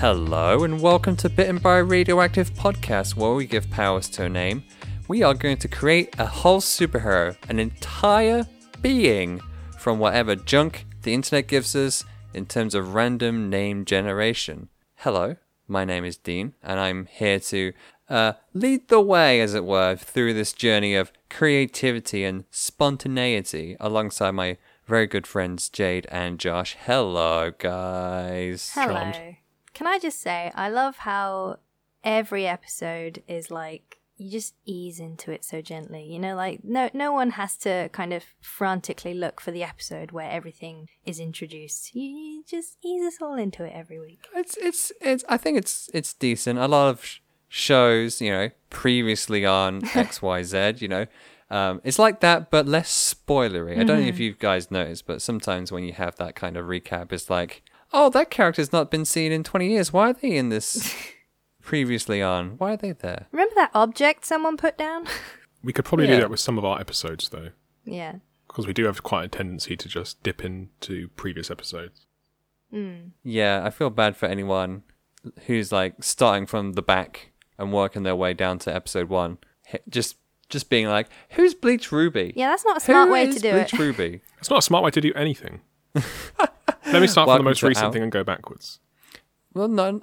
Hello, and welcome to Bitten by Radioactive Podcast, where we give powers to a name. We are going to create a whole superhero, an entire being from whatever junk the internet gives us in terms of random name generation. Hello, my name is Dean, and I'm here to uh, lead the way, as it were, through this journey of creativity and spontaneity alongside my very good friends Jade and Josh. Hello, guys. Hello. Charmed. Can I just say, I love how every episode is like you just ease into it so gently. You know, like no no one has to kind of frantically look for the episode where everything is introduced. You, you just ease us all into it every week. It's it's it's. I think it's it's decent. A lot of sh- shows, you know, previously on X Y Z, you know, um, it's like that, but less spoilery. I don't know if you guys noticed, but sometimes when you have that kind of recap, it's like, oh, that character's not been seen in twenty years. Why are they in this previously on? Why are they there? Remember that object someone put down? We could probably Yeah. do that with some of our episodes, though, yeah. because we do have quite a tendency to just dip into previous episodes. Mm. Yeah, I feel bad for anyone who's like starting from the back and working their way down to episode one. H- Just just being like, who's Bleach Ruby? Yeah, that's not a smart Who way is to do Bleach it. Ruby? It's not a smart way to do anything. Let me start from the most recent Al- thing and go backwards. Well, no,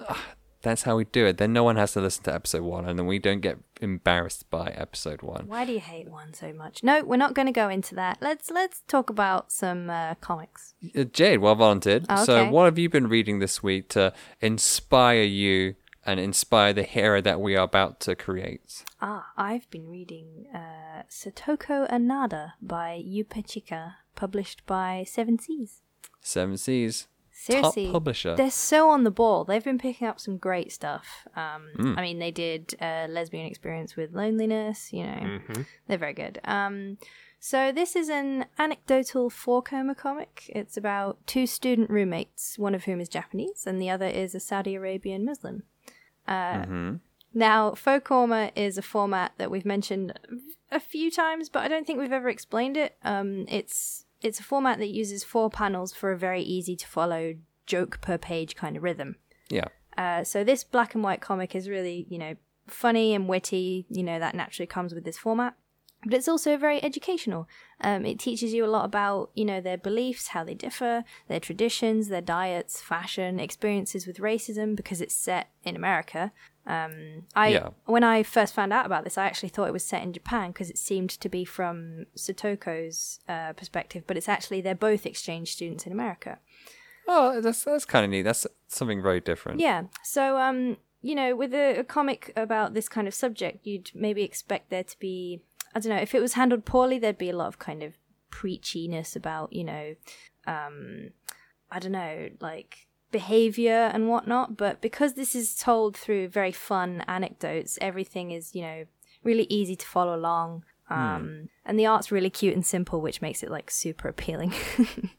that's how we do it. Then no one has to listen to episode one, and then we don't get embarrassed by episode one. Why do you hate one so much? No, we're not going to go into that. Let's let's talk about some uh, comics. Uh, Jade, well volunteered. Oh, So, what have you been reading this week to inspire you and inspire the hero that we are about to create? Ah, I've been reading uh, Satoko and Nada by Yupechika, published by Seven Seas. Seven Seas, Seriously, top publisher. they're so on the ball. They've been picking up some great stuff. Um, Hmm. I mean, they did uh, Lesbian Experience with Loneliness. You know, Mm-hmm. they're very good. Um, so this is an anecdotal four koma comic. It's about two student roommates, one of whom is Japanese and the other is a Saudi Arabian Muslim. Uh, hmm Now, four-koma is a format that we've mentioned a few times, but I don't think we've ever explained it. Um, it's it's a format that uses four panels for a very easy to follow joke per page kind of rhythm. Yeah. Uh, so this black and white comic is really, you know, funny and witty. You know that naturally comes with this format, but it's also very educational. Um, it teaches you a lot about, you know, their beliefs, how they differ, their traditions, their diets, fashion, experiences with racism, because it's set in America. Um, I Yeah. when I first found out about this, I actually thought it was set in Japan because it seemed to be from Satoko's uh, perspective, but it's actually they're both exchange students in America. Oh, that's that's kind of neat. That's something very different. Yeah. So, um, you know, with a, a comic about this kind of subject, you'd maybe expect there to be, I don't know, if it was handled poorly, there'd be a lot of kind of preachiness about, you know, um, I don't know, like behavior and whatnot. But because this is told through very fun anecdotes, everything is, you know, really easy to follow along. Um, and the art's really cute and simple, which makes it like super appealing.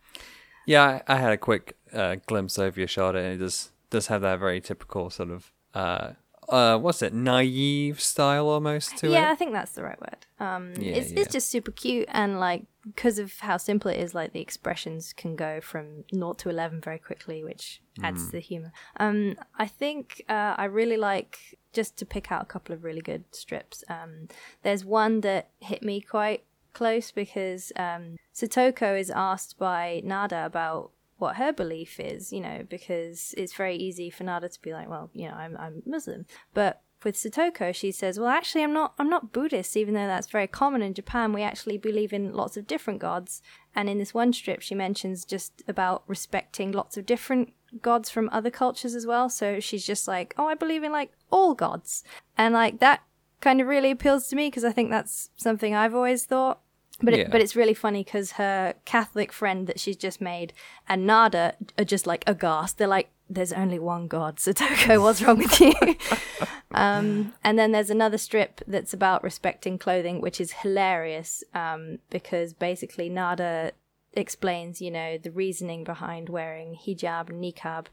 Yeah, I, I had a quick uh, glimpse over your shoulder, and it does does have that very typical sort of uh, uh, what's it, naive style almost to yeah, I think that's the right word. Um, Yeah, it's yeah. it's just super cute and like because of how simple it is, like the expressions can go from naught to eleven very quickly, which adds Mm. to the humor. Um, I think uh, I really like just to pick out a couple of really good strips. Um, there's one that hit me quite close because um, Satoko is asked by Nada about what her belief is, you know, because it's very easy for Nada to be like, well, you know, I'm I'm Muslim, but with Satoko, she says, "Well, actually, I'm not. I'm not Buddhist, even though that's very common in Japan. We actually believe in lots of different gods." And in this one strip, she mentions just about respecting lots of different gods from other cultures as well. So she's just like, "Oh, I believe in like all gods," and like that kind of really appeals to me because I think that's something I've always thought. But Yeah. it, but it's really funny because her Catholic friend that she's just made and Nada are just like aghast. They're like, "There's only one God, Satoko. What's wrong with you?" um, and then there's another strip that's about respecting clothing, which is hilarious um, because basically Nada explains, you know, the reasoning behind wearing hijab and niqab.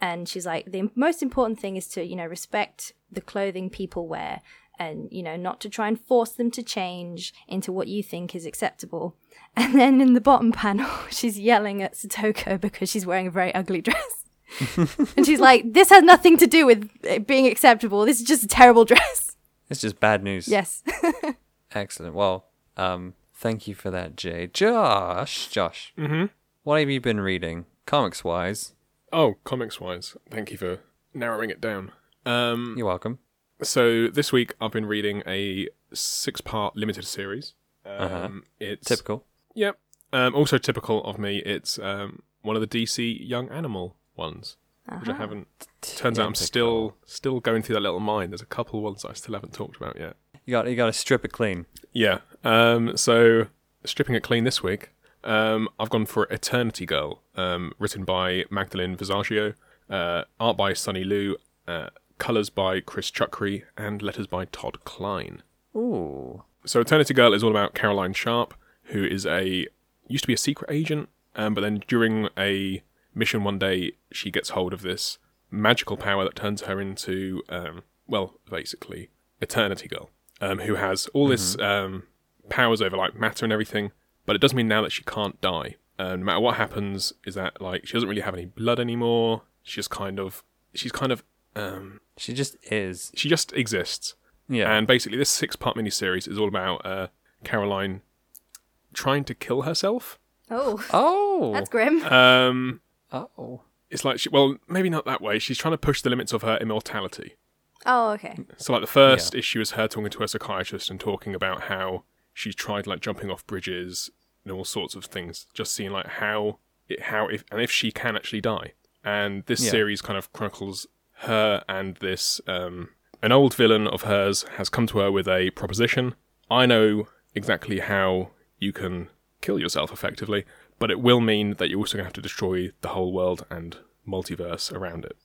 And she's like, the most important thing is to, you know, respect the clothing people wear and, you know, not to try and force them to change into what you think is acceptable. And then in the bottom panel, she's yelling at Satoko because she's wearing a very ugly dress. and she's like, "This has nothing to do with it being acceptable. This is just a terrible dress." It's just bad news. Yes. Excellent. Well, um, thank you for that, Jay. Josh, Josh, mm-hmm. what have you been reading, comics wise? Oh, comics wise, thank you for narrowing it down. Um, You're welcome. So this week I've been reading a six-part limited series. Um, Uh-huh. It's Typical. Yep. Um, also typical of me. It's um, one of the DC Young Animal ones, which I haven't. Turns out I'm still still going through that little mind. There's a couple ones I still haven't talked about yet. You got you got to strip it clean. Yeah. Um, so stripping it clean this week, um, I've gone for Eternity Girl, um, written by Magdalene Visaggio, uh, art by Sonny Liew, uh, colors by Chris Chuckry, and letters by Todd Klein. Ooh. So Eternity Girl is all about Caroline Sharp, who is a used to be a secret agent, um, but then during a mission one day, she gets hold of this magical power that turns her into, um, well, basically Eternity Girl, um, who has all this um, powers over like matter and everything. But it does mean now that she can't die. Um, no matter what happens, is that like she doesn't really have any blood anymore. She's kind of, she's kind of, um, She just is. she just exists. Yeah. And basically, this six part miniseries is all about uh, Caroline trying to kill herself. Oh, oh. that's grim. Um, oh. it's like, she, well, maybe not that way. She's trying to push the limits of her immortality. Oh, okay. So, like, the first issue is her talking to a psychiatrist and talking about how she's tried, like, jumping off bridges and all sorts of things, just seeing, like, how, it, how, if, and if she can actually die. And this Yeah. series kind of chronicles her and this, um, an old villain of hers has come to her with a proposition. I know exactly how you can kill yourself effectively, but it will mean that you're also going to have to destroy the whole world and multiverse around it.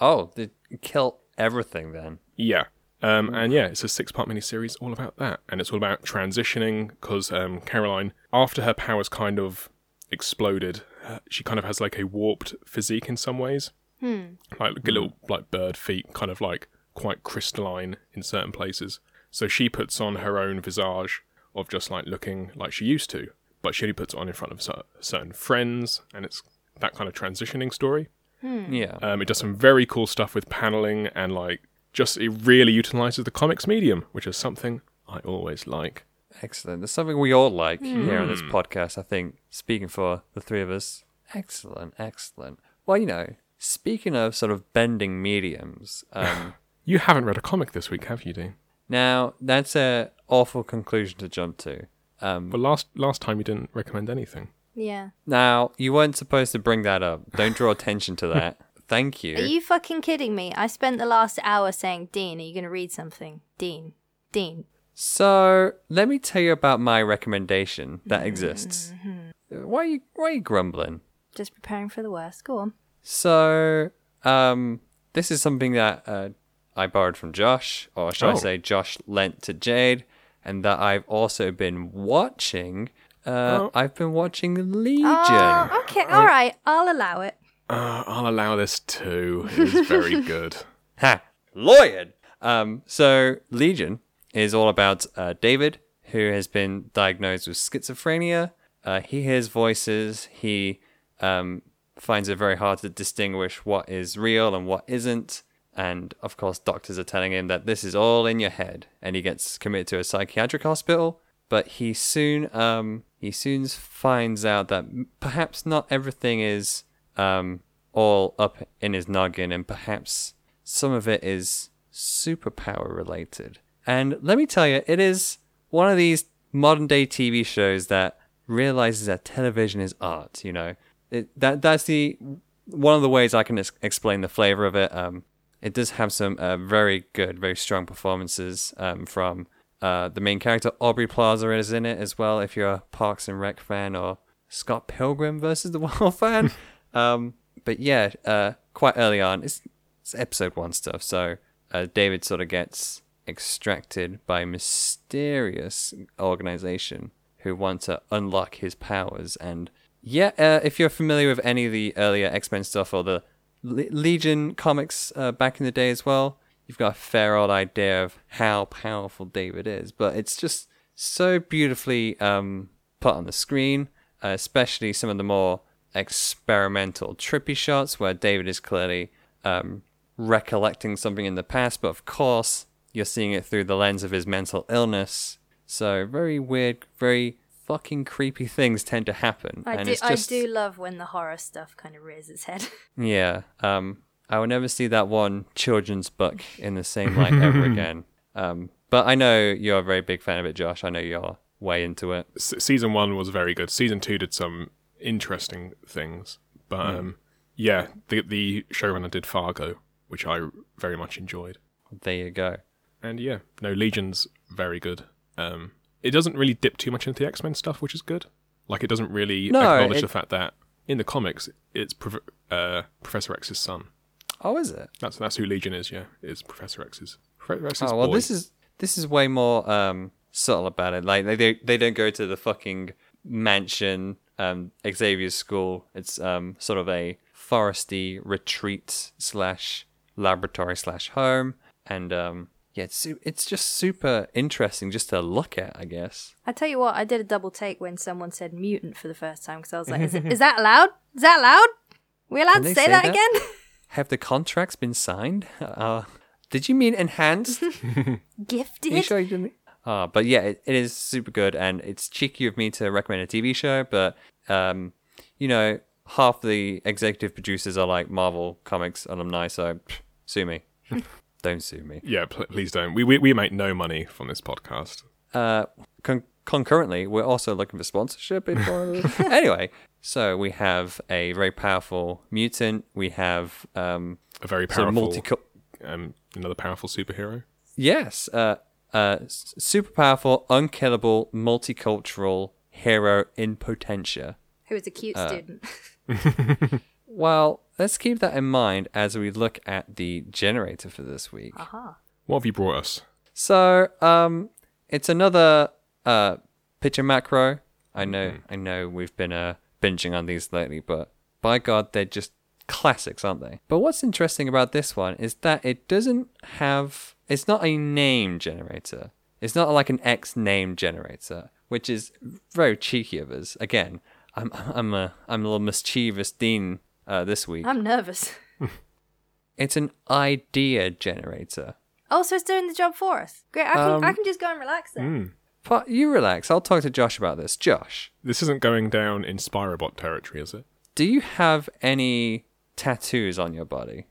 Oh, they kill everything then. Yeah. Um, and yeah, it's a six part miniseries all about that. And it's all about transitioning because um, Caroline, after her powers kind of exploded, uh, she kind of has like a warped physique in some ways. Like a little like bird feet, kind of like quite crystalline in certain places. So she puts on her own visage of just like looking like she used to, but she only puts it on in front of certain friends, and it's that kind of transitioning story. Yeah. Um, it does some very cool stuff with paneling and like just it really utilizes the comics medium, which is something I always like. Excellent. There's something we all like here on this Hmm. podcast, I think, speaking for the three of us. Excellent, excellent. Well, you know, speaking of sort of bending mediums, um, You haven't read a comic this week, have you, Dean? now that's a awful conclusion to jump to. Um, But last last time you didn't recommend anything. Yeah. now, you weren't supposed to bring that up. Don't draw attention to that. Thank you. Are you fucking kidding me? I spent the last hour saying, Dean, are you going to read something? Dean. Dean. So let me tell you about my recommendation that exists. Mm-hmm. Why are you why are you grumbling? Just preparing for the worst. Go on. So um, this is something that uh, I borrowed from Josh, or should I Oh. say, Josh lent to Jade, and that I've also been watching. Uh, Oh. I've been watching Legion. Oh, okay. All right. I'll allow it. Uh, I'll allow this too. It is very good. Ha! Lawyered! Um, so, Legion is all about uh, David, who has been diagnosed with schizophrenia. Uh, he hears voices. He um, finds it very hard to distinguish what is real and what isn't. And of course, doctors are telling him that this is all in your head, and he gets committed to a psychiatric hospital. But he soon, um, he soon finds out that perhaps not everything is um, all up in his noggin, and perhaps some of it is superpower related. And let me tell you, it is one of these modern day TV shows that realizes that television is art. You know, it, that that's the one of the ways I can ex- explain the flavor of it. Um, it does have some uh, very good, very strong performances um, from uh, the main character. Aubrey Plaza is in it as well. If you're a Parks and Rec fan or Scott Pilgrim versus the World fan. um, but yeah, uh, quite early on, it's, it's episode one stuff. So uh, David sort of gets extracted by mysterious organization who want to unlock his powers. And yeah, uh, if you're familiar with any of the earlier X Men stuff or the Le- Legion comics uh, back in the day as well, you've got a fair old idea of how powerful David is. But it's just so beautifully um, put on the screen, uh, especially some of the more experimental, trippy shots where David is clearly um, recollecting something in the past, but of course, you're seeing it through the lens of his mental illness. So, very weird, very fucking creepy things tend to happen. I and do, it's just, I do love when the horror stuff kind of rears its head. Yeah. Um, I will never see that one children's book in the same light ever again. Um, but I know you're a very big fan of it, Josh. I know you're way into it. S- season one was very good. Season two did some interesting things, but um, yeah, the the showrunner did Fargo, which I very much enjoyed. There you go. And yeah, no, Legion's very good. Um, it doesn't really dip too much into the X Men stuff, which is good. Like, it doesn't really No, acknowledge it- the fact that in the comics, it's uh, Professor X's son. Oh, is it? That's that's who Legion is. Yeah, is Professor X's. Professor X's Oh well, boy. this is this is way more um, subtle about it. Like they they they don't go to the fucking mansion, um, Xavier's school. It's um, sort of a foresty retreat slash laboratory slash home, and um, yeah, it's it's just super interesting just to look at, I guess. I tell you what, I did a double take when someone said mutant for the first time because I was like, is, it, is that allowed? Is that allowed? we allowed Can to say, say that, that? again? Have the contracts been signed? Uh, did you mean enhanced? Gifted? Are you sure you didn't? Ah, but yeah, it, it is super good, and it's cheeky of me to recommend a TV show, but um, you know, half the executive producers are like Marvel Comics alumni, so pff, sue me. Don't sue me. yeah, pl- please don't. We, we we make no money from this podcast. Uh, con- concurrently, we're also looking for sponsorship. If anyway, so we have a very powerful mutant. We have um, A very sort of powerful, multi. um, another powerful superhero. Yes, uh, uh, super powerful, unkillable, multicultural hero in potentia. Who is a cute Uh, student. Well, let's keep that in mind as we look at the generator for this week. Aha. What have you brought us? So, um, it's another uh picture macro. I know, I know, we've been uh binging on these lately, but by God, they're just classics, aren't they? But what's interesting about this one is that it doesn't have. It's not a name generator. It's not like an X name generator, which is very cheeky of us. Again, I'm I'm a I'm a little mischievous Dean uh, this week. I'm nervous. It's an idea generator. Oh, so it's doing the job for us. Great. I can, I Um, can just go and relax then. But you relax. I'll talk to Josh about this. Josh, This isn't going down in Spirobot territory, is it? do you have any tattoos on your body?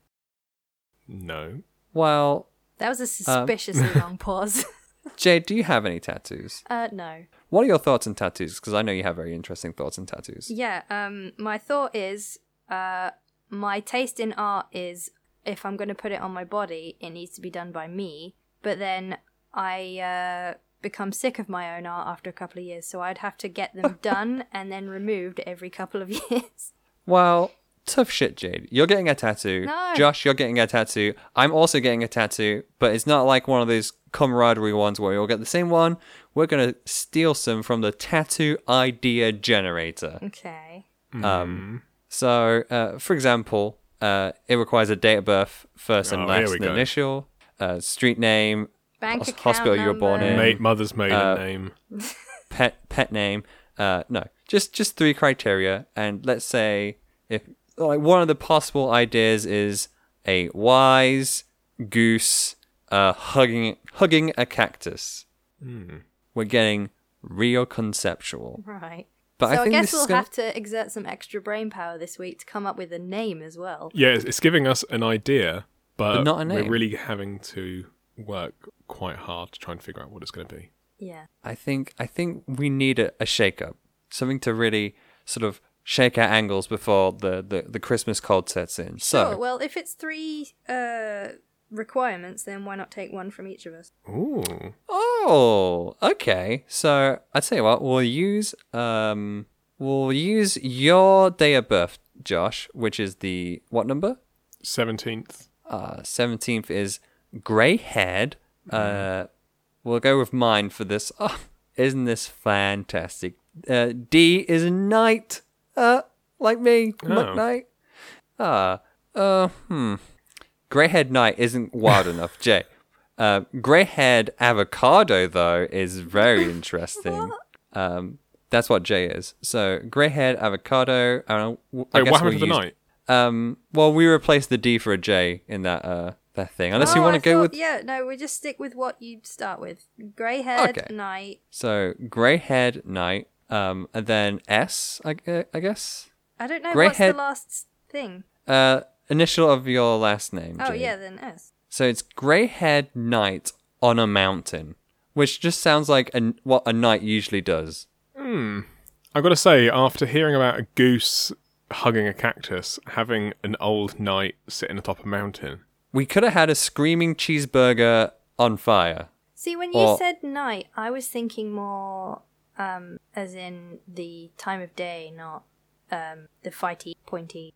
No. Well, That Um, was a suspiciously long pause. Jade, do you have any tattoos? Uh, no. What are your thoughts on tattoos? Because I know you have very interesting thoughts on tattoos. Yeah. Um, my thought is, uh, my taste in art is if I'm going to put it on my body, it needs to be done by me. But then I uh, become sick of my own art after a couple of years, so I'd have to get them done and then removed every couple of years. Well, tough shit, Jade. You're getting a tattoo. No. Josh, you're getting a tattoo. I'm also getting a tattoo, but it's not like one of those camaraderie ones where you'll get the same one. We're going to steal some from the tattoo idea generator. Okay. Um, so, uh, for example, uh, it requires a date of birth, first and Oh, last we initial, uh, street name, Bank hos- account hospital you were born in, Mate, mother's maiden Uh, name. pet pet name. Uh, no, just just three criteria, and let's say if like one of the possible ideas is a wise goose uh, hugging hugging a cactus. We're getting real conceptual, Right. But so I I, guess we'll gonna, have to exert some extra brain power this week to come up with a name as well. Yeah, it's, it's giving us an idea, but, But not a name. we're really having to work quite hard to try and figure out what it's going to be. Yeah. I think I think we need a, a shake up, something to really sort of shake our angles before the, the, the Christmas cold sets in. So Sure. Well, if it's three uh, requirements, then why not take one from each of us? Ooh. Oh, okay. So I tell you what, we'll use um, we'll use your day of birth, Josh, which is the what number? 17th. Uh, seventeenth is grey haired. Uh, we'll go with mine for this. Oh, isn't this fantastic? Uh, D is a knight. Uh, like me, Oh. Knight. Ah, uh, hmm. Grey haired knight isn't wild enough, Jay. Uh, grey haired avocado though is very interesting. Um, That's what J is. So grey haired avocado. I. I Wait, guess what happened we'll to the use- night? Um. Well, we replaced the D for a J in that uh that thing. Unless you Oh, want I to go thought- with Yeah, no, we just stick with what you start with. Grey haired Okay. knight. so grey haired knight. Um. And then S. I, uh, I guess. I don't know what's haired- the last thing. Uh. Initial of your last name. Oh Jade. yeah, then S. So it's grey haired knight on a mountain, which just sounds like a, what a knight usually does. Hmm. I've got to say, after hearing about a goose hugging a cactus, having an old knight sitting atop a mountain. We could have had a screaming cheeseburger on fire. See, when you Or- said night, I was thinking more um, as in the time of day, not um, the fighty, pointy,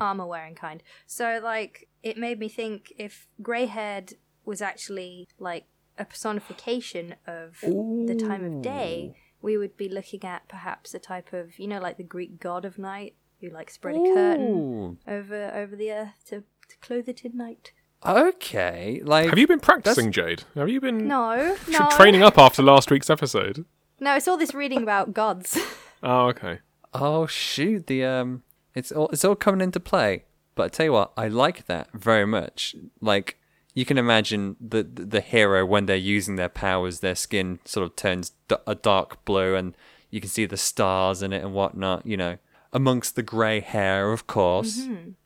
armor wearing kind. So, like, it made me think if grey haired was actually like a personification of the time of day, we would be looking at perhaps a type of, you know, like the Greek god of night who like spread a curtain over over the earth to, to clothe it in night. Okay, like Have you been practicing, Jade? Have you been No, no, training up after last week's episode? No, it's all this reading about gods. Oh, okay. Oh shoot, the um, it's all it's all coming into play. But I tell you what, I like that very much. Like you can imagine the the hero when they're using their powers, their skin sort of turns d- a dark blue, and you can see the stars in it and whatnot. You know, amongst the grey hair, of course.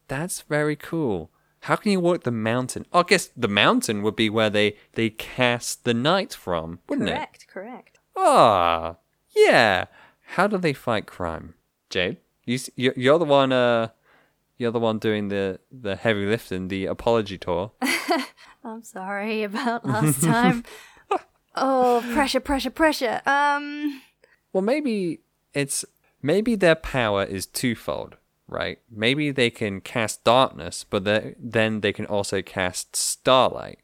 That's very cool. How can you walk the mountain? Oh, I guess the mountain would be where they they cast the night from, wouldn't it? correct, correct. Ah, yeah. How do they fight crime, Jade? You, you're the one. Uh, you're the one doing the the heavy lifting, the apology tour. I'm sorry about last time. oh, pressure, pressure, pressure. Um, Well, maybe it's maybe their power is twofold, right? Maybe they can cast darkness, but the- then they can also cast starlight.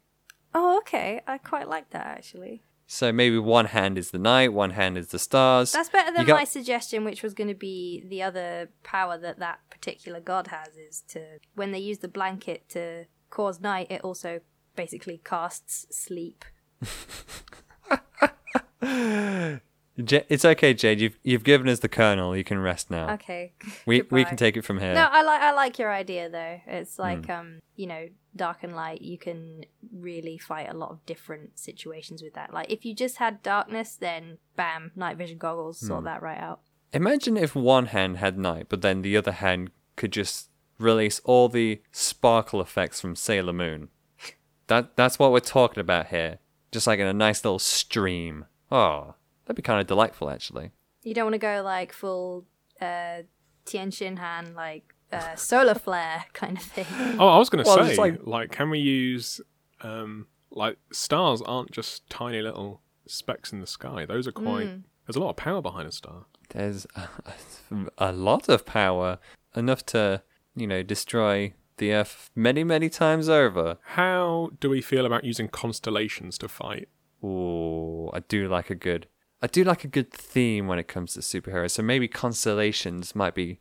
oh, okay. I quite like that actually. So maybe one hand is the night, one hand is the stars. That's better than got- my suggestion, which was going to be the other power that that particular god has is to when they use the blanket to cause night, it also basically casts sleep. J- it's okay, Jade. You've you've given us the kernel. You can rest now. Okay. We we can take it from here. No, I like I like your idea though. Hmm. It's like um, you know, dark and light. You can really fight a lot of different situations with that. Like if you just had darkness, then bam, night vision goggles Hmm. sort that right out. Imagine if one hand had night, but then the other hand could just release all the sparkle effects from Sailor Moon. That that's what we're talking about here. Just like in a nice little stream. Oh, that'd be kind of delightful, actually. You don't want to go like full uh, Tien Shin Han, like uh, solar flare kind of thing. Oh, I was going to Well, say, like, like- can we use, um, like, stars aren't just tiny little specks in the sky. Those are quite. There's a lot of power behind a star. There's a, a lot of power, enough to you know destroy the Earth many many times over. How do we feel about using constellations to fight? Oh, I do like a good I do like a good theme when it comes to superheroes. So maybe constellations might be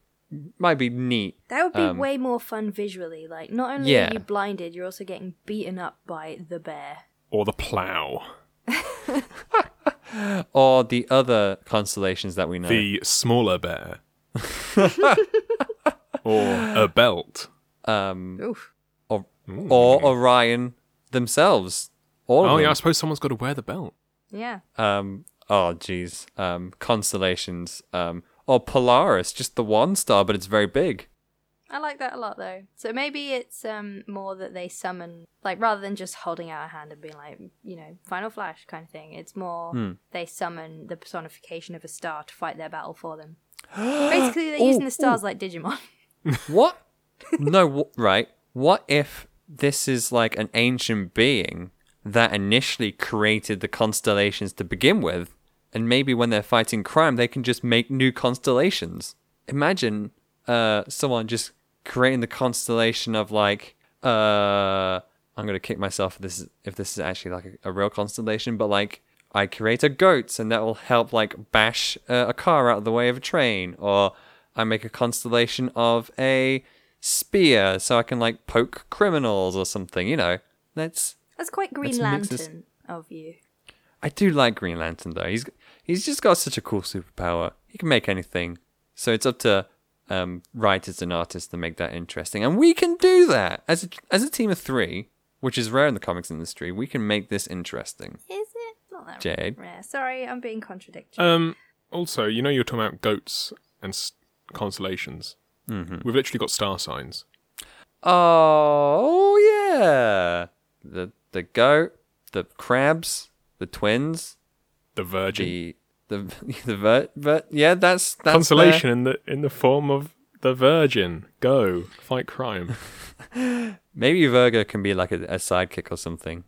might be neat. That would be Um, way more fun visually. Like not only Yeah. are you blinded, you're also getting beaten up by the bear. Or the plough? Or the other constellations that we know. The smaller bear? or a belt? um Oof. or, or Orion themselves. All Oh, yeah, I suppose someone's got to wear the belt. Yeah. Um oh jeez. Um constellations. Um or Polaris, just the one star, but it's very big. I like that a lot though. So maybe it's um more that they summon like rather than just holding out a hand and being like, you know, final flash kind of thing. It's more Hmm. they summon the personification of a star to fight their battle for them. Basically, they're using Ooh, the stars like Digimon. What? no, wh- right. What if this is like an ancient being that initially created the constellations to begin with, and maybe when they're fighting crime, they can just make new constellations? Imagine uh, someone just creating the constellation of like, uh, I'm gonna kick myself if this is, if this is actually like a, a real constellation, but like. I create a goat and that will help like bash uh, a car out of the way of a train, or I make a constellation of a spear so I can like poke criminals or something. You know, that's That's quite Green Let's this- Lantern of you. I do like Green Lantern though. He's he's just got such a cool superpower. He can make anything. So it's up to um, writers and artists to make that interesting, and we can do that as a, as a team of three, which is rare in the comics industry. We can make this interesting. Is it? Not that Jade. rare. Sorry, I'm being contradictory. Um, also, you know, you're talking about goats and s- constellations. Mm-hmm. We've literally got star signs. Oh yeah, the the goat, the crabs, the twins, The Virgin the the the ver, ver, yeah, that's that's constellation in the in the form of the Virgin. Go fight crime. Maybe Virgo can be like a, a sidekick or something,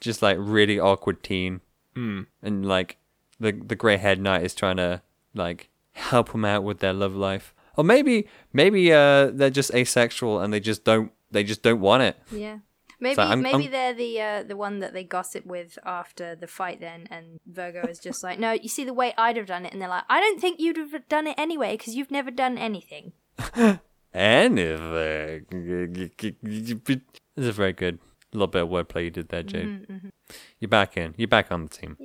just like really awkward teen, Hmm. and like the the grey haired knight is trying to like help them out with their love life, or maybe maybe uh they're just asexual and they just don't they just don't want it. yeah. Maybe So I'm- maybe I'm- they're the uh, the one that they gossip with after the fight then and Virgo is just like, "No, you see the way I'd have done it." And they're like, "I don't think you'd have done it anyway because you've never done anything." Anything. This is very good. A little bit of wordplay you did there, Jade. You're back in. You're back on the team.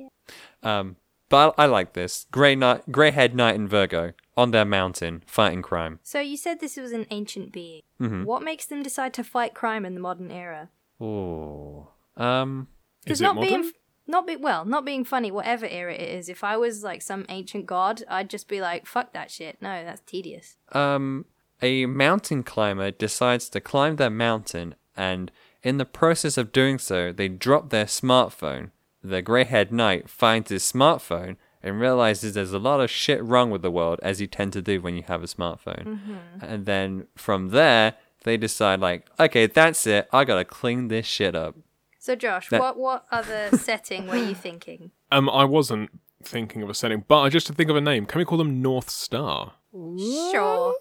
Um, but I, I like this. Grey knight, grey head knight and Virgo on their mountain fighting crime. So you said this was an ancient being. Mm-hmm. What makes them decide to fight crime in the modern era? Oh. Um. Is Because it not modern? being not be well, not being funny, whatever era it is. If I was like some ancient god, I'd just be like, "Fuck that shit." No, that's tedious. Um. A mountain climber decides to climb their mountain, and in the process of doing so, they drop their smartphone. The grey-haired knight finds his smartphone and realizes there's a lot of shit wrong with the world, as you tend to do when you have a smartphone. And then from there, they decide like, okay, that's it. I gotta clean this shit up. So, Josh, That- what what other setting were you thinking? Um, I wasn't thinking of a setting, but I just to think of a name. Can we call them North Star? Sure,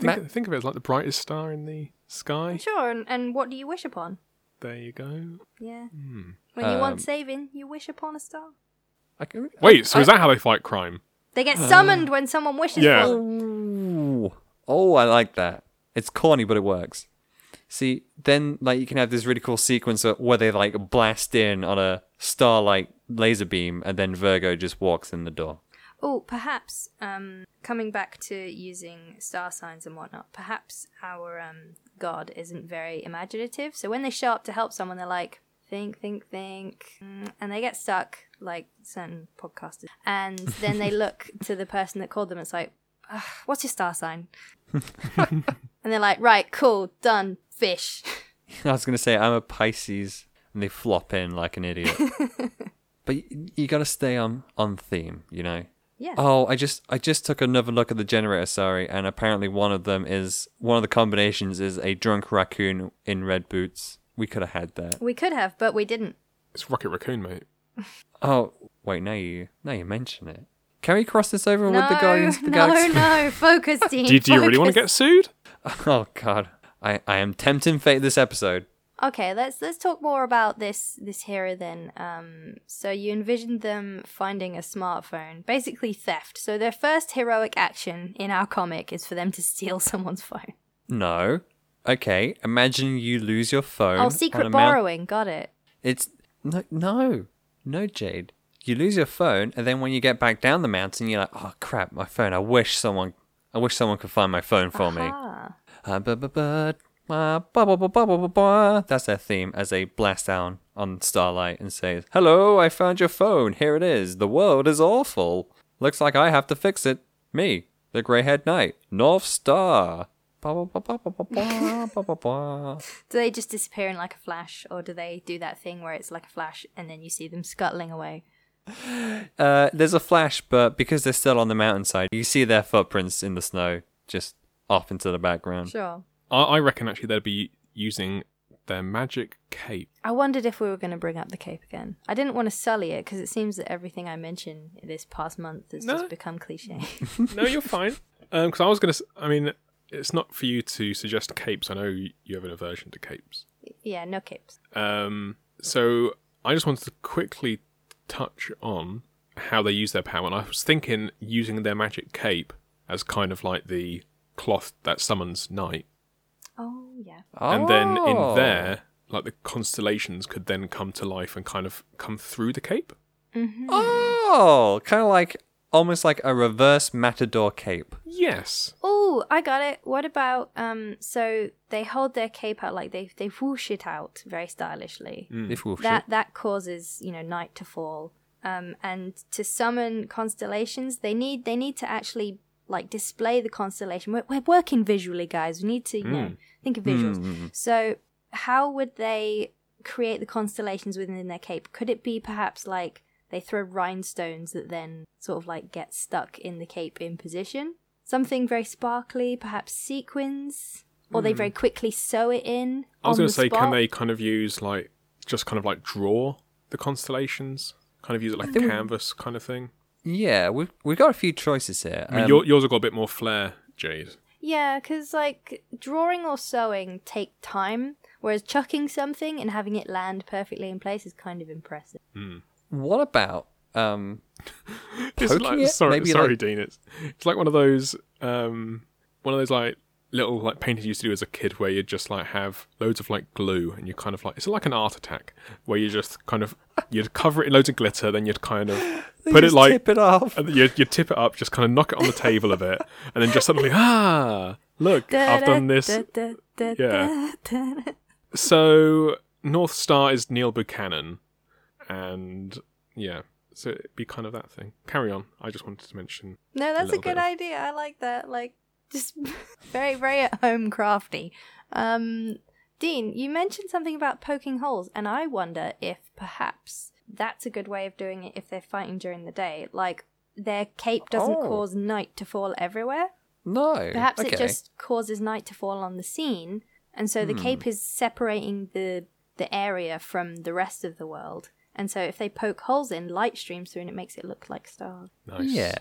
Think, Ma- think of it as like the brightest star in the sky. sure. And, and what do you wish upon? There you go. Yeah. Hmm. When you Um, want saving, you wish upon a star. I can, Wait, so I- is that how they fight crime? They get summoned when someone wishes Yeah. for them. Ooh. Oh, I like that. It's corny, but it works. See, then like you can have this really cool sequence where they like blast in on a starlight laser beam, and then Virgo just walks in the door. Oh, perhaps um, coming back to using star signs and whatnot, perhaps our um, god isn't very imaginative. So when they show up to help someone, they're like, think, think, think, mm, and they get stuck, like certain podcasters. And then they look to the person that called them. It's like, what's your star sign? and they're like, right, cool, done, fish. I was gonna say I'm a Pisces, and they flop in like an idiot. but you, you got to stay on on theme, you know. Yeah. Oh, I just I just took another look at the generator, sorry, and apparently one of them is one of the combinations is a drunk raccoon in red boots. We could have had that. We could have, but we didn't. It's Rocket Raccoon, mate. Oh, wait, now you now you mention it. Can we cross this over no, with the Guardians of the no, Galaxy? no, no, focus, Dean. Do, do you really want to get sued? Oh god. I, I am tempting fate this episode. Okay, let's let's talk more about this this hero then. Um, so you envisioned them finding a smartphone, basically theft. So their first heroic action in our comic is for them to steal someone's phone. No. Okay, imagine you lose your phone. Oh, on secret a mount- borrowing, got it. It's no, no, no, Jade. You lose your phone, and then when you get back down the mountain, you're like, "Oh crap, my phone! I wish someone, I wish someone could find my phone for me. That's their theme as they blast down on Starlight and say, Hello, I found your phone. Here it is. The world is awful. Looks like I have to fix it. Me, the grey haired knight, North Star. do they just disappear in like a flash, or do they do that thing where it's like a flash and then you see them scuttling away? Uh, there's a flash, but because they're still on the mountainside, you see their footprints in the snow just off into the background. Sure. I, I reckon actually they'd be using their magic cape. I wondered if we were going to bring up the cape again. I didn't want to sully it because it seems that everything I mention this past month has No. just become cliche. No, you're fine. Because I was going to. I mean, it's not for you to suggest capes. I know you you have an aversion to capes. yeah, no capes. Um, so I just wanted to quickly touch on how they use their power. And I was thinking using their magic cape as kind of like the cloth that summons night. Oh yeah. And then Oh. in there, like the constellations could then come to life and kind of come through the cape. Mm-hmm. Oh, kind of like almost like a reverse matador cape. Yes. Oh, I got it. What about um? So they hold their cape out like they they whoosh it out very stylishly. Mm. If we'll That that causes you know night to fall. Um, and to summon constellations, they need they need to actually like display the constellation. We're, we're working visually, guys. We need to you know mm. think of visuals. Mm, so how would they create the constellations within their cape? Could it be perhaps like they throw rhinestones that then sort of like get stuck in the cape in position? Something very sparkly, perhaps sequins, or they very quickly sew it in. I was going going to to say, can they kind of use like just kind of like draw the constellations? Kind of use it like a think we- canvas kind of thing. Yeah, we've we've got a few choices here. I mean, Um, your, yours have got a bit more flair, Jade. Yeah, because like drawing or sewing take time, whereas chucking something and having it land perfectly in place is kind of impressive. What about um? It's like, it? sorry, Maybe sorry, like- Dean. It's it's like one of those um, one of those like little like paintings you used to do as a kid, where you just like have loads of like glue, and you kind of like it's like an art attack, where you just kind of you'd cover it in loads of glitter, then you'd kind of They put it just like tip it off. and then you you tip it up, just kind of knock it on the table a bit, and then just suddenly ah look, I've done this. Yeah. So North Star is Neil Buchanan, and yeah, so it'd be kind of that thing. Carry on. I just wanted to mention. No, that's a, little good of- idea. I like that. Like just very, very at home crafty. Um, Dean, you mentioned something about poking holes, and I wonder if perhaps that's a good way of doing it if they're fighting during the day. Like their cape doesn't Oh. cause night to fall everywhere. No, Perhaps okay. it just causes night to fall on the scene, and so the Hmm. cape is separating the the area from the rest of the world. And so if they poke holes in, light streams through, and it makes it look like stars. Nice. Yeah.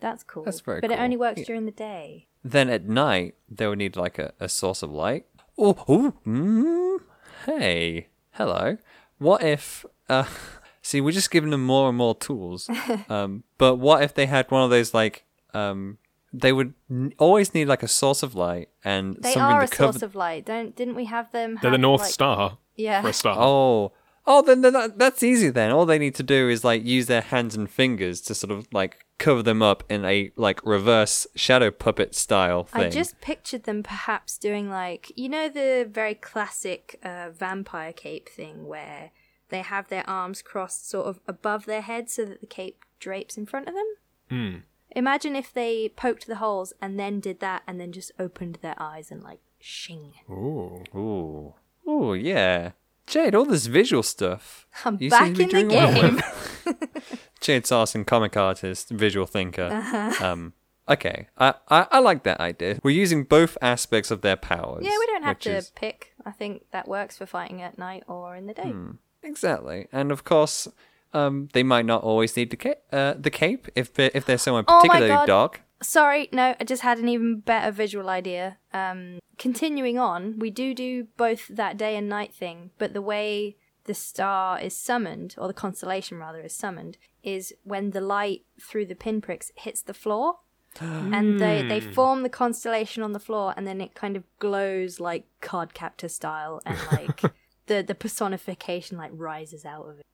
That's cool. That's very But it only works Yeah. during the day. Then at night they would need like a, a source of light. Oh, oh, mm, hey, hello. What if? Uh, see, we're just giving them more and more tools. um, but what if they had one of those like um, they would n- always need like a source of light and They something are a cover. source of light. Don't didn't we have them? They're the North like- Star Yeah. for a start. Oh, oh, then, then that, that's easy. Then all they need to do is like use their hands and fingers to sort of like cover them up in a like reverse shadow puppet style thing. I just pictured them perhaps doing like you know the very classic uh, vampire cape thing where they have their arms crossed sort of above their head so that the cape drapes in front of them. Hmm. Imagine if they poked the holes and then did that and then just opened their eyes and like shing. Ooh. Ooh. Ooh, yeah. Jade, all this visual stuff. I'm You back in the well game. with. Jade Sarson, comic artist, visual thinker. Uh-huh. Um, okay, I, I I like that idea. We're using both aspects of their powers. Yeah, we don't have to is- pick. I think that works for fighting at night or in the day. Hmm. exactly, and of course, um, they might not always need the ca- uh, the cape if they if they're someone Oh particularly God. dark. Sorry, no, I just had an even better visual idea. Um, continuing on, we do do both that day and night thing, but the way the star is summoned, or the constellation rather, is summoned, is when the light through the pinpricks hits the floor. and they, they form the constellation on the floor, and then it kind of glows like card captor style, and like the, the personification like rises out of it.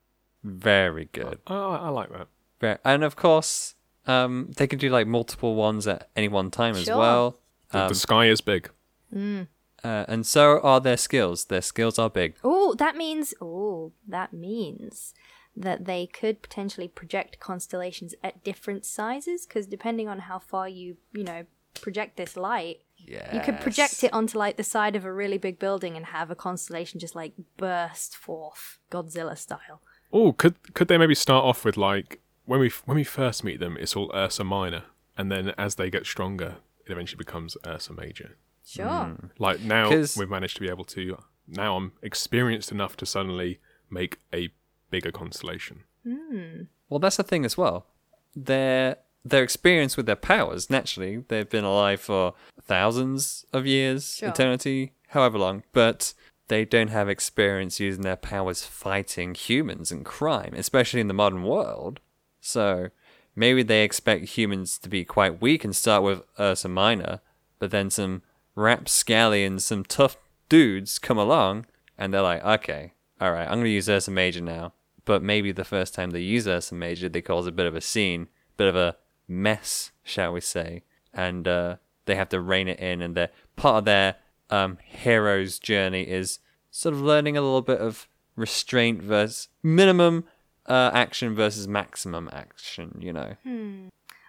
Very good. Oh, I like that. Very, and of course, um, they can do like multiple ones at any one time as Sure. well. The, Um, the sky is big. Uh, and so are their skills. Their skills are big. Oh, that means oh, that means that they could potentially project constellations at different sizes because depending on how far you, you know, project this light, Yeah. you could project it onto like the side of a really big building and have a constellation just like burst forth Godzilla style. Oh, could could they maybe start off with like when we when we first meet them, it's all Ursa Minor, and then as they get stronger, it eventually becomes Ursa Major. Sure. Hmm. Like now, we've managed to be able to. Now I'm experienced enough to suddenly make a bigger constellation. Hmm. Well, that's the thing as well. Their their experience with their powers, naturally, they've been alive for thousands of years, Sure. eternity, however long, but they don't have experience using their powers fighting humans and crime, especially in the modern world. So maybe they expect humans to be quite weak and start with Ursa Minor, but then some rapscallions, some tough dudes come along and they're like, okay, all right, I'm gonna use Ursa Major now. But maybe the first time they use Ursa Major, they cause a bit of a scene, bit of a mess, shall we say, and uh, they have to rein it in. And they're part of their um, hero's journey is sort of learning a little bit of restraint versus minimum uh, action versus maximum action. You know,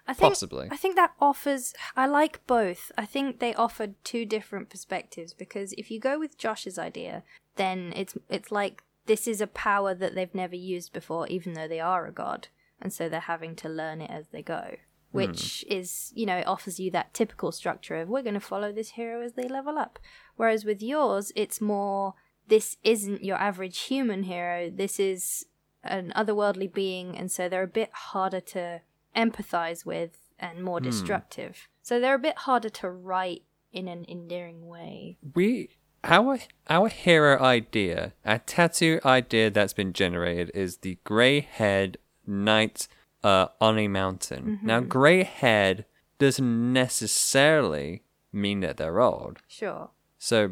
I think Possibly. I think that offers. I like both. I think they offered two different perspectives because if you go with Josh's idea, then it's it's like this is a power that they've never used before, even though they are a god, and so they're having to learn it as they go. Which is, you know, it offers you that typical structure of we're going to follow this hero as they level up. Whereas with yours, it's more this isn't your average human hero. This is an otherworldly being, and so they're a bit harder to empathize with and more destructive. So they're a bit harder to write in an endearing way. we our our hero idea, our tattoo idea that's been generated is the grey-haired knight uh, on a mountain. Now, grey-haired doesn't necessarily mean that they're old. Sure. So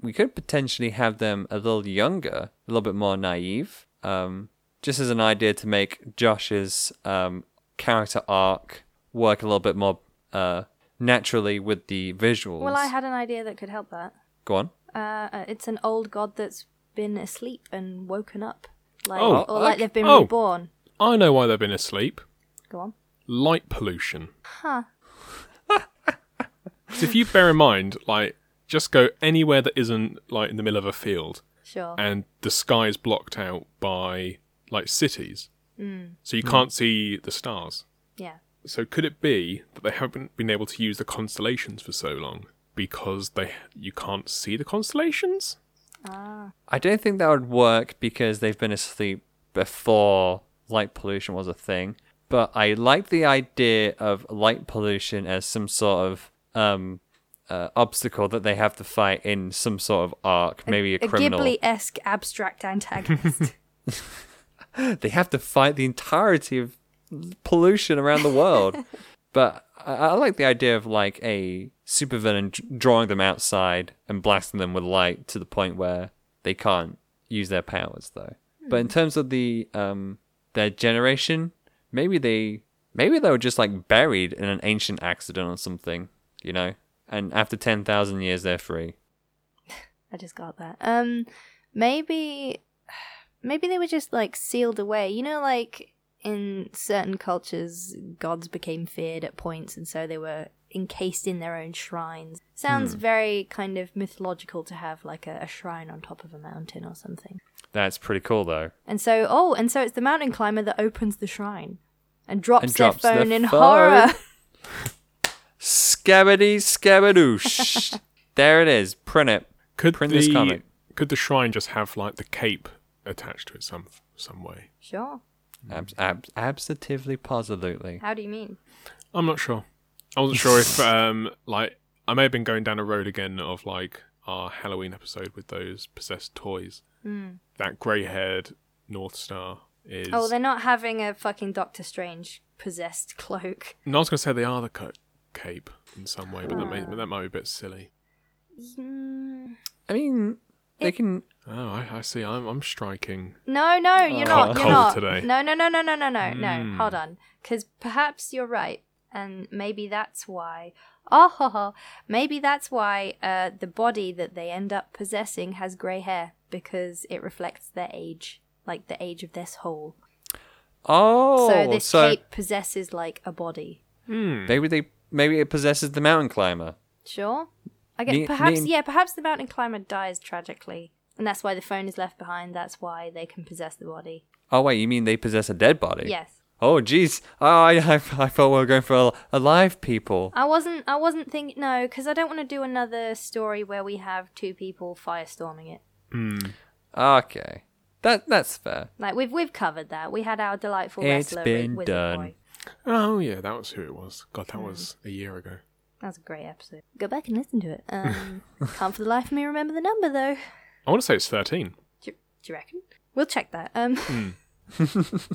we could potentially have them a little younger, a little bit more naive. Um, just as an idea to make Josh's um, character arc work a little bit more uh, naturally with the visuals. Well, I had an idea that could help that. Go on. Uh, uh, it's an old god that's been asleep and woken up, like Oh, or like okay. they've been Oh. reborn. I know why they've been asleep. Go on. Light pollution. Huh. 'Cause if you bear in mind, like, just go anywhere that isn't like in the middle of a field, Sure. and the sky is blocked out by like cities, so you can't see the stars. yeah. So could it be that they haven't been able to use the constellations for so long because they you can't see the constellations? Ah. I don't think that would work because they've been asleep before light pollution was a thing. But I like the idea of light pollution as some sort of um, uh, obstacle that they have to fight in some sort of arc, maybe a, a criminal. Ghibli-esque abstract antagonist. They have to fight the entirety of pollution around the world. but I, I like the idea of like a supervillain d- drawing them outside and blasting them with light to the point where they can't use their powers, though. But in terms of the um their generation, maybe they maybe they were just like buried in an ancient accident or something, you know. And after ten thousand years, they're free. I just got that. Um, maybe, maybe they were just like sealed away. You know, like in certain cultures, gods became feared at points, and so they were encased in their own shrines. Sounds hmm. very kind of mythological to have like a, a shrine on top of a mountain or something. That's pretty cool, though. And so, oh, and so it's the mountain climber that opens the shrine and drops, And drops their their phone in phone. horror. Scabity scabadoosh. there it is. Print it. Could Print the this comic. could the shrine just have like the cape attached to it some some way? sure. Abs- abs- absolutely, positively. How do you mean? I'm not sure. I wasn't sure if um like I may have been going down a road again of like our Halloween episode with those possessed toys. That grey-haired North Star is. Oh, they're not having a fucking Doctor Strange possessed cloak. No, I was going to say they are the co- cape in some way, but that, may, that might be a bit silly. Mm, I mean, they can. Oh, I, I see. I'm, I'm striking. No, no, you're not. You're Cold not. today. No, no, no, no, no, no, no, no. Mm. Hold on, because perhaps you're right, and maybe that's why. Oh, ho, ho. maybe that's why uh, the body that they end up possessing has grey hair because it reflects their age, like the age of their soul. Oh, so this so cape possesses like a body. Hmm. maybe they maybe it possesses the mountain climber. Sure. I guess Ne- perhaps ne- yeah, perhaps the mountain climber dies tragically, and that's why the phone is left behind. That's why they can possess the body. Oh wait, you mean they possess a dead body? Yes. Oh jeez. Oh, I, I I thought we were going for alive people. I wasn't. I wasn't thinking. No, because I don't want to do another story where we have two people firestorming it. Okay, that that's fair. Like we've we've covered that. We had our delightful It's wrestler been Wizard done. Boy. Oh, yeah, that was who it was. God, that was a year ago. That was a great episode. Go back and listen to it. Um, can't for the life of me remember the number though. I want to say it's 13. Do, do you reckon? We'll check that. Um,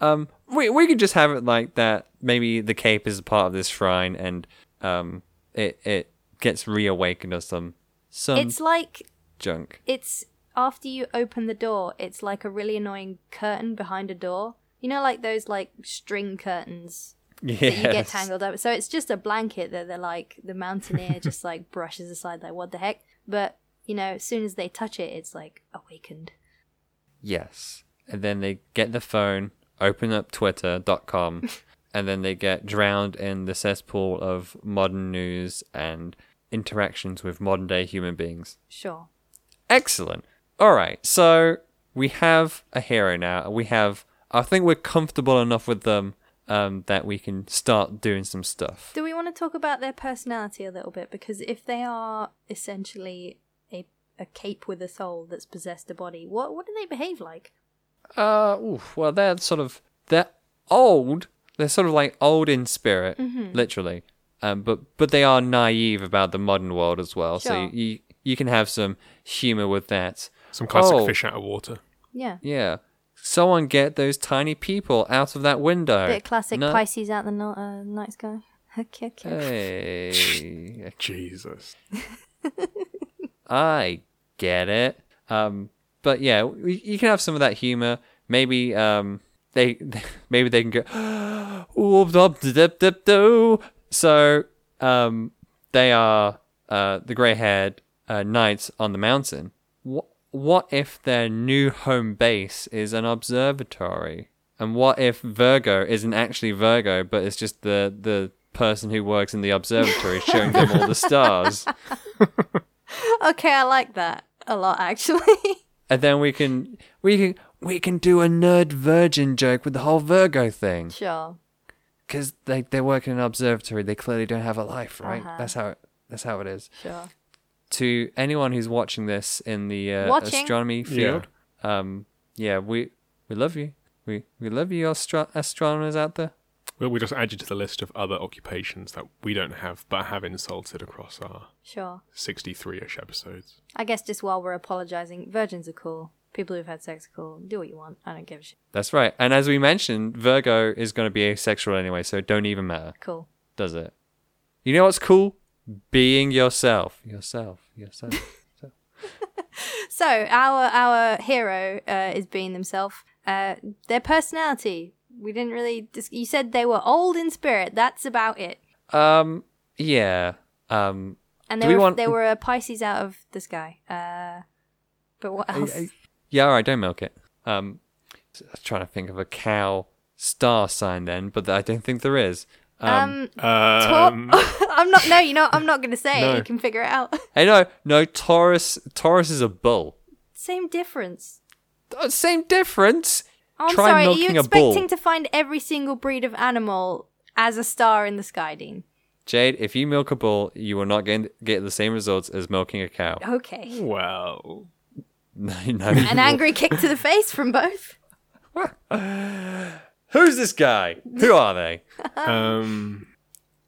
Um, we we could just have it like that. Maybe the cape is a part of this shrine, and um, it it gets reawakened or some some it's like junk. it's after you open the door, it's like a really annoying curtain behind a door. You know, like those like string curtains Yes. that you get tangled up. So it's just a blanket that they're like the mountaineer just like brushes aside, like what the heck. But you know, as soon as they touch it, it's like awakened. Yes. And then they get the phone, open up twitter.com, and then they get drowned in the cesspool of modern news and interactions with modern day human beings. Sure. Excellent. All right. So we have a hero now. We have, I think we're comfortable enough with them um, that we can start doing some stuff. Do we want to talk about their personality a little bit? Because if they are essentially a a cape with a soul that's possessed a body, what what do they behave like? Uh, oof, well, they're sort of they're old. They're sort of like old in spirit, literally. Um, but but they are naive about the modern world as well. So Sure. you you can have some humor with that. Some classic Oh. fish out of water. Yeah. Yeah. Someone get those tiny people out of that window. Bit of classic No- Pisces out the no- uh, night sky. Okay, okay. Hey, Jesus. I get it. Um, but yeah, you can have some of that humor. Maybe um, they maybe they can go. So um, they are uh, the grey-haired uh, knights on the mountain. What what if their new home base is an observatory? And what if Virgo isn't actually Virgo, but it's just the the person who works in the observatory showing them all the stars? Okay, I like that a lot actually. and then we can we can we can do a nerd virgin joke with the whole Virgo thing sure. because they they work in an observatory. They clearly don't have a life, right? Uh-huh. That's how it, that's how it is. Sure. To anyone who's watching this in the uh, astronomy field, um, yeah, we we love you. We we love you, astro- astronomers out there. Well, we just add you to the list of other occupations that we don't have but have insulted across our Sure. 63 ish episodes. I guess just while we're apologizing, virgins are cool. People who've had sex are cool. Do what you want. I don't give a shit. That's right. And as we mentioned, Virgo is going to be asexual anyway, so it don't even matter, Cool. does it? You know what's cool? Being yourself, yourself, yourself. So our our hero uh, is being themselves. Uh, their personality. We didn't really. Dis- you said they were old in spirit. That's about it. Um, yeah. Um, And Do they we were want- they were a Pisces out of the sky. Uh, but what else? I- yeah, all right, don't milk it. Um, I was trying to think of a cow star sign then, but I don't think there is. Um, um, Tor- Um, I'm not. No, you know, I'm not going to say No. it. You can figure it out. hey, no, no, Taurus. Taurus is a bull. Same difference. Uh, Same difference. Oh, I'm Try sorry. Are you milking a bull. expecting to find every single breed of animal as a star in the sky, Dean? Jade, if you milk a bull, you will not get get the same results as milking a cow. Okay. well, No, no. An angry kick to the face from both. Who's this guy? Who are they? um,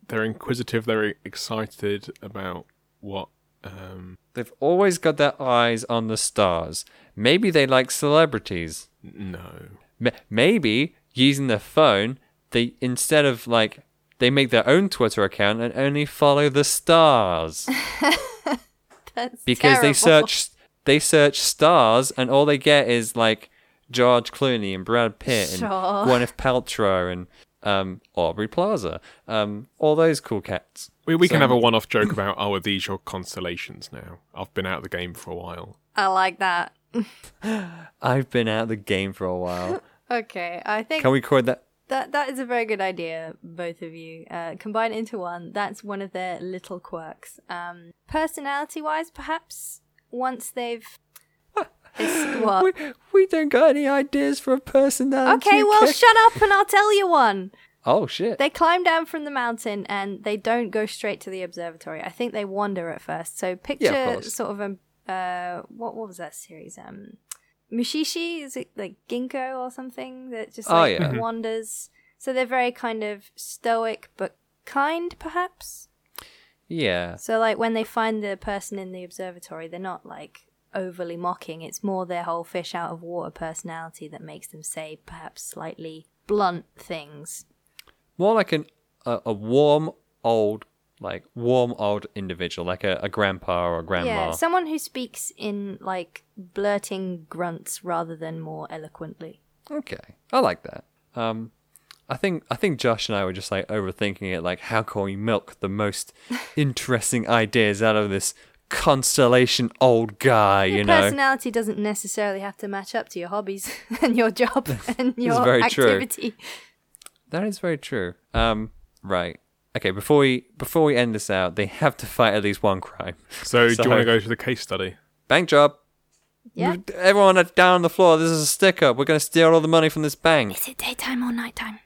they're inquisitive, they're excited about what. Um, They've always got their eyes on the stars. Maybe they like celebrities. no. M- maybe using their phone, they instead of like they make their own Twitter account and only follow the stars That's because they search they search stars and all they get is like George Clooney and Brad Pitt and Sure. Gwyneth Paltrow and um, Aubrey Plaza, um, all those cool cats. We, we can have a one off joke about, oh, are these your constellations now? I've been out of the game for a while. I like that. I've been out of the game for a while. Okay, I think Can we record that? that that is a very good idea. Both of you uh, combine it into one. That's one of their little quirks. Um, personality-wise, perhaps once they've. What? We, we don't got any ideas for a personality. Okay, well, shut up and I'll tell you one. oh shit! They climb down from the mountain and they don't go straight to the observatory. I think they wander at first. So picture course. sort of a uh, what what was that series? Um, Mushishi is it like Ginko or something that just Oh, yeah. wanders. So they're very kind of stoic but kind, perhaps. yeah, So like when they find the person in the observatory, they're not like overly mocking. It's more their whole fish out of water personality that makes them say perhaps slightly blunt things. more like an a, a warm old like warm old individual, like a, a grandpa or a grandma. Yeah, someone who speaks in like blurting grunts rather than more eloquently. Okay, I like that. Um, I think I think Josh and I were just like overthinking it. Like, how can we milk the most interesting ideas out of this constellation old guy? Your You know, personality doesn't necessarily have to match up to your hobbies and your job and your very true. activity. that is very true. Um, right. Okay, before we before we end this out, they have to fight at least one crime. So, do So- you want to go to the case study? Bank job. Yeah. Everyone down on the floor. This is a stick up. We're gonna steal all the money from this bank. Is it daytime or nighttime?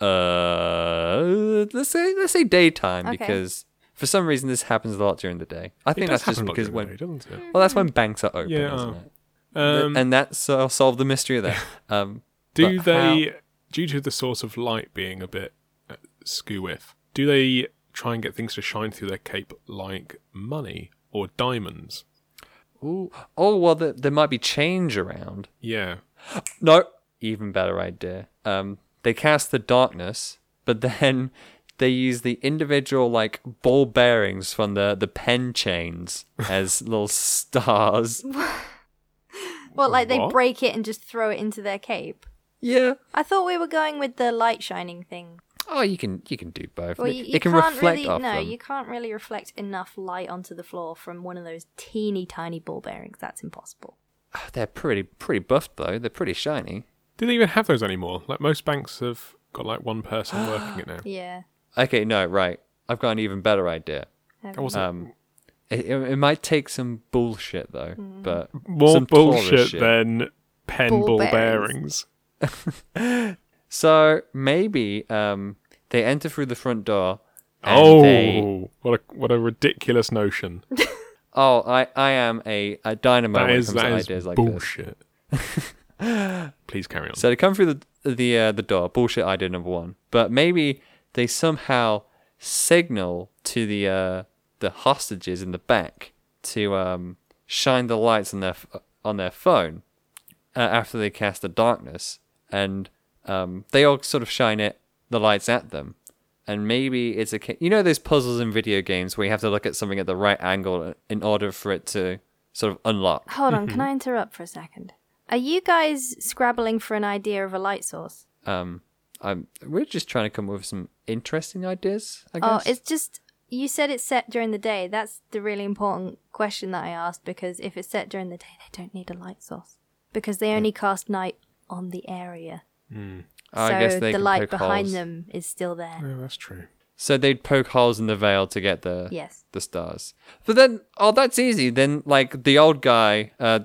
Uh, let's say let's say daytime Okay. because for some reason this happens a lot during the day. I think it does that's just happen a lot because when the day, doesn't it? well that's when banks are open, Yeah, isn't oh. it? Um, and that's uh, solve the mystery there. Um, do but they, due to the source of light being a bit uh, skew with, do they try and get things to shine through their cape like money or diamonds? ooh, oh well, the, there might be change around. Yeah. No, even better idea. Um, they cast the darkness, but then they use the individual like ball bearings from the the pen chains as little stars. Well, like they What? break it and just throw it into their cape. Yeah. I thought we were going with the light shining thing. Oh, you can you can do both. Well, it, you, it can can't reflect really off no, them. you can't really reflect enough light onto the floor from one of those teeny tiny ball bearings. That's impossible. They're pretty pretty buffed though. They're pretty shiny. Do they even have those anymore? Like most banks have got like one person working it now. Yeah. Okay, no, right. I've got an even better idea. That wasn't Um, it, it, it might take some bullshit though, Mm. but more bullshit than pen Ball ball, bearings. bearings. So maybe um, they enter through the front door. and Oh, they- what a what a ridiculous notion! oh, I, I am a, a dynamo that when is it comes to ideas like this. bullshit. Please carry on. So they come through the the uh, the door. Bullshit idea number one. But maybe they somehow signal to the uh, the hostages in the back to um, shine the lights on their f- on their phone uh, after they cast the darkness, and um, they all sort of shine it the lights at them. And maybe it's a ca- you know those puzzles in video games where you have to look at something at the right angle in order for it to sort of unlock. Hold on, can Mm-hmm. I interrupt for a second? Are you guys scrabbling for an idea of a light source? um I'm we're just trying to come up with some interesting ideas, I guess. Oh, it's just you said it's set during the day. That's the really important question that I asked because if it's set during the day, they don't need a light source because they only cast night on the area. I so guess they the light behind holes. them is still there. yeah, that's true. So they'd poke holes in the veil to get the Yes. the stars. But then oh that's easy. Then like the old guy, uh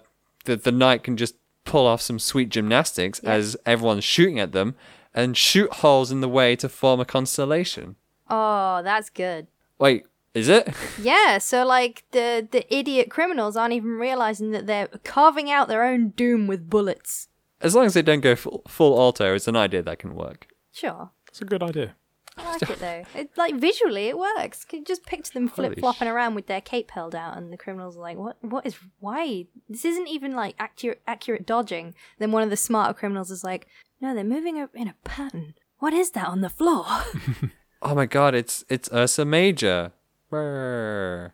the the knight can just pull off some sweet gymnastics Yeah. as everyone's shooting at them and shoot holes in the way to form a constellation. Oh, that's good. Wait, is it? Yeah, so like the the idiot criminals aren't even realizing that they're carving out their own doom with bullets. As long as they don't go full, full alto, it's an idea that can work. Sure. It's a good idea. I like it though. It like visually it works. You just picture them Holy flip flopping around with their cape held out, and the criminals are like, "What? What is? Why? This isn't even like accurate accurate dodging." Then one of the smarter criminals is like, "No, they're moving in a pattern. What is that on the floor?" Oh my god, it's it's Ursa Major. Brrr.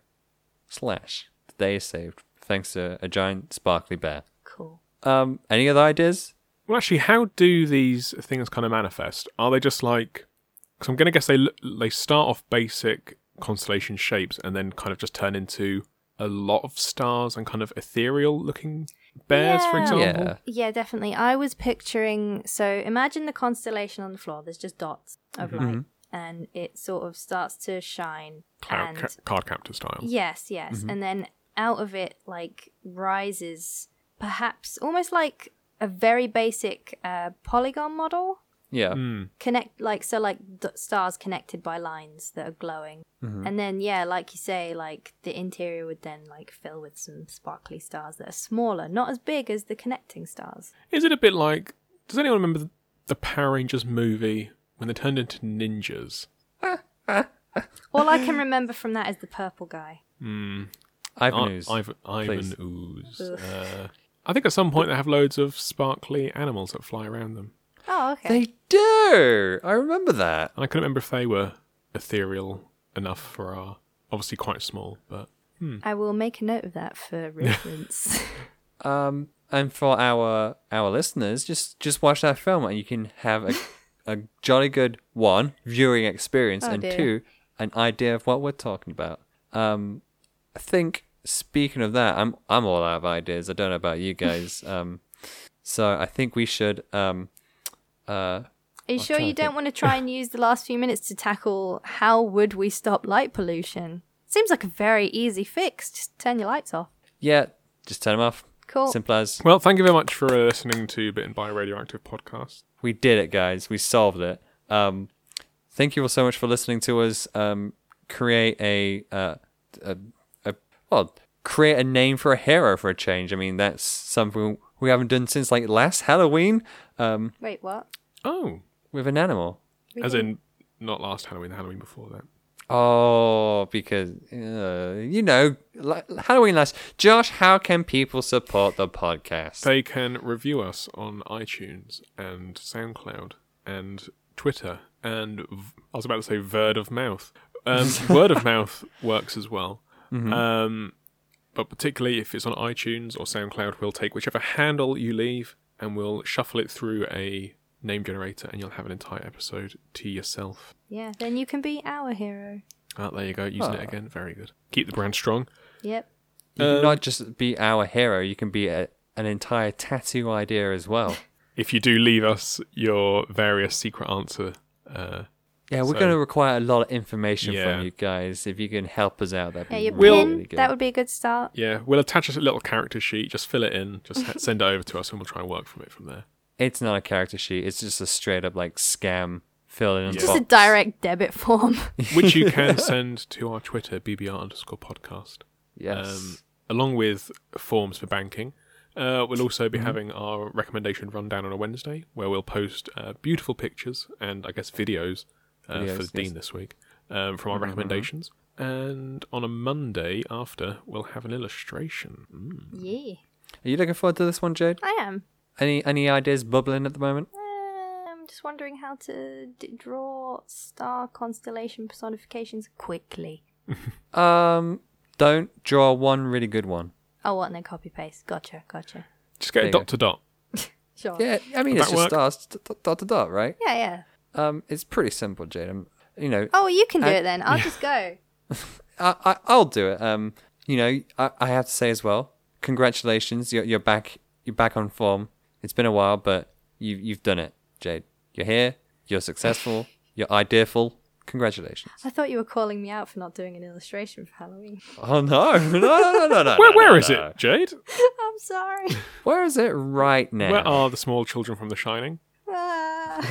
Slash. The day is saved thanks to a giant sparkly bear. Cool. Um, any other ideas? Well, actually, how do these things kind of manifest? Are they just like? Because I'm going to guess they they start off basic constellation shapes and then kind of just turn into a lot of stars and kind of ethereal looking bears, for example. Yeah. Yeah, definitely. I was picturing. So imagine the constellation on the floor. There's just dots of light, and it sort of starts to shine. Cloud and ca- card captor style. Yes, yes. And then out of it, like, rises perhaps almost like a very basic uh, polygon model. Yeah. Hmm. Connect, like, so, like, d- stars connected by lines that are glowing. And then, yeah, like you say, like, the interior would then, like, fill with some sparkly stars that are smaller, not as big as the connecting stars. Is it a bit like? Does anyone remember the, the Power Rangers movie when they turned into ninjas? All I can remember from that is the purple guy. Ivan I- Ooze. Ivan, Ivan please. Ooze. Ugh. I think at some point they have loads of sparkly animals that fly around them. Oh, okay. They do. I remember that. And I couldn't remember if they were ethereal enough for our obviously quite small, but I will make a note of that for reference. Um, and for our our listeners, just just watch that film and you can have a a jolly good one viewing experience, Oh, and dear. two an idea of what we're talking about. Um, I think speaking of that, I'm I'm all out of ideas. I don't know about you guys. Um, so I think we should um, uh, Are you I'm sure you don't think. want to try and use the last few minutes to tackle how would we stop light pollution? Seems like a very easy fix. Just turn your lights off. yeah, just turn them off. Cool. Simple as well, thank you very much for uh, listening to Bitten by Radioactive podcast. we did it, guys. We solved it. Um, thank you all so much for listening to us. Um, create a, uh, a, a well, create a name for a hero for a change. I mean, that's something we haven't done since like last Halloween. Um, Wait, what? Oh, with an animal. We as in not last Halloween, the Halloween before that. Oh, because uh, you know, like Halloween last. Josh, how can people support the podcast? They can review us on iTunes and SoundCloud and Twitter and v- I was about to say word of mouth. Um, word of mouth works as well. Um, but particularly if it's on iTunes or SoundCloud, we'll take whichever handle you leave and we'll shuffle it through a name generator and you'll have an entire episode to yourself. Yeah, then you can be our hero. Ah, there you go, using it Ah. again. Very good. Keep the brand strong. Yep. You can Um, not just be our hero. You can be a, an entire tattoo idea as well. If you do leave us your various secret answer, uh, Yeah, we're So- going to require a lot of information Yeah. from you guys. If you can help us out, that'd Yeah, be your really, pin. really good. That would be a good start. Yeah, we'll attach a little character sheet. Just fill it in. Just send it over to us, and we'll try and work from it from there. It's not a character sheet. It's just a straight up like scam fill in. Yeah. Just a direct debit form. Which you can send to our Twitter, bbr underscore podcast, Yes. um, along with forms for banking. Uh, we'll also Mm-hmm. be having our recommendation rundown on a Wednesday, where we'll post uh, beautiful pictures and I guess videos, uh, Videos, for yes. Dean this week um, from our Mhm, mhm. recommendations. And on a Monday after, we'll have an illustration. Mm. yeah, Are you looking forward to this one, Jade? I am. Any any ideas bubbling at the moment? Uh, I'm just wondering how to d- draw star constellation personifications quickly. Um, don't draw one really good one. Oh, what? And then copy paste. Gotcha, gotcha. Just get There a you dot to dot. Sure. Yeah, I mean Would it's that just work? stars d- d- dot to dot, right? yeah, yeah. Um, it's pretty simple, Jade. Um, you know, Oh, you can do I- it then. I'll just go. I, I I'll do it. Um, you know, I, I have to say as well, congratulations. You're you're back. You're back on form. It's been a while, but you you've done it, Jade. You're here. You're successful. You're ideaful. Congratulations. I thought you were calling me out for not doing an illustration for Halloween. Oh no, no, no, no, no, no. Where, no, where no, is no. it, Jade? I'm sorry. Where is it right now? Where are the small children from The Shining? Ah, I'll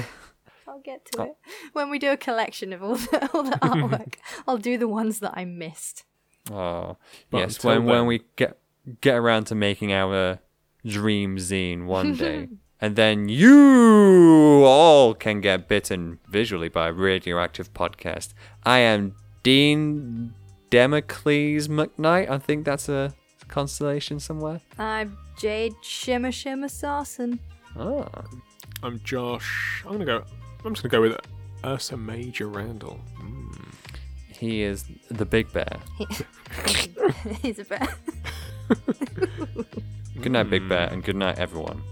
get to oh. it when we do a collection of all the, all the artwork. I'll do the ones that I missed. Oh, But yes. until When when we get get around to making our dream zine one day, and then you all can get bitten visually by a radioactive podcast. I am Dean Democles McKnight. I think that's a constellation somewhere. I'm Jade Shimmer Shimmer Sarson. Oh, I'm Josh. I'm gonna go. I'm just gonna go with Ursa Major Randall. Mm. he is the big bear. He's a bear. Good night, big bear, and good night, everyone.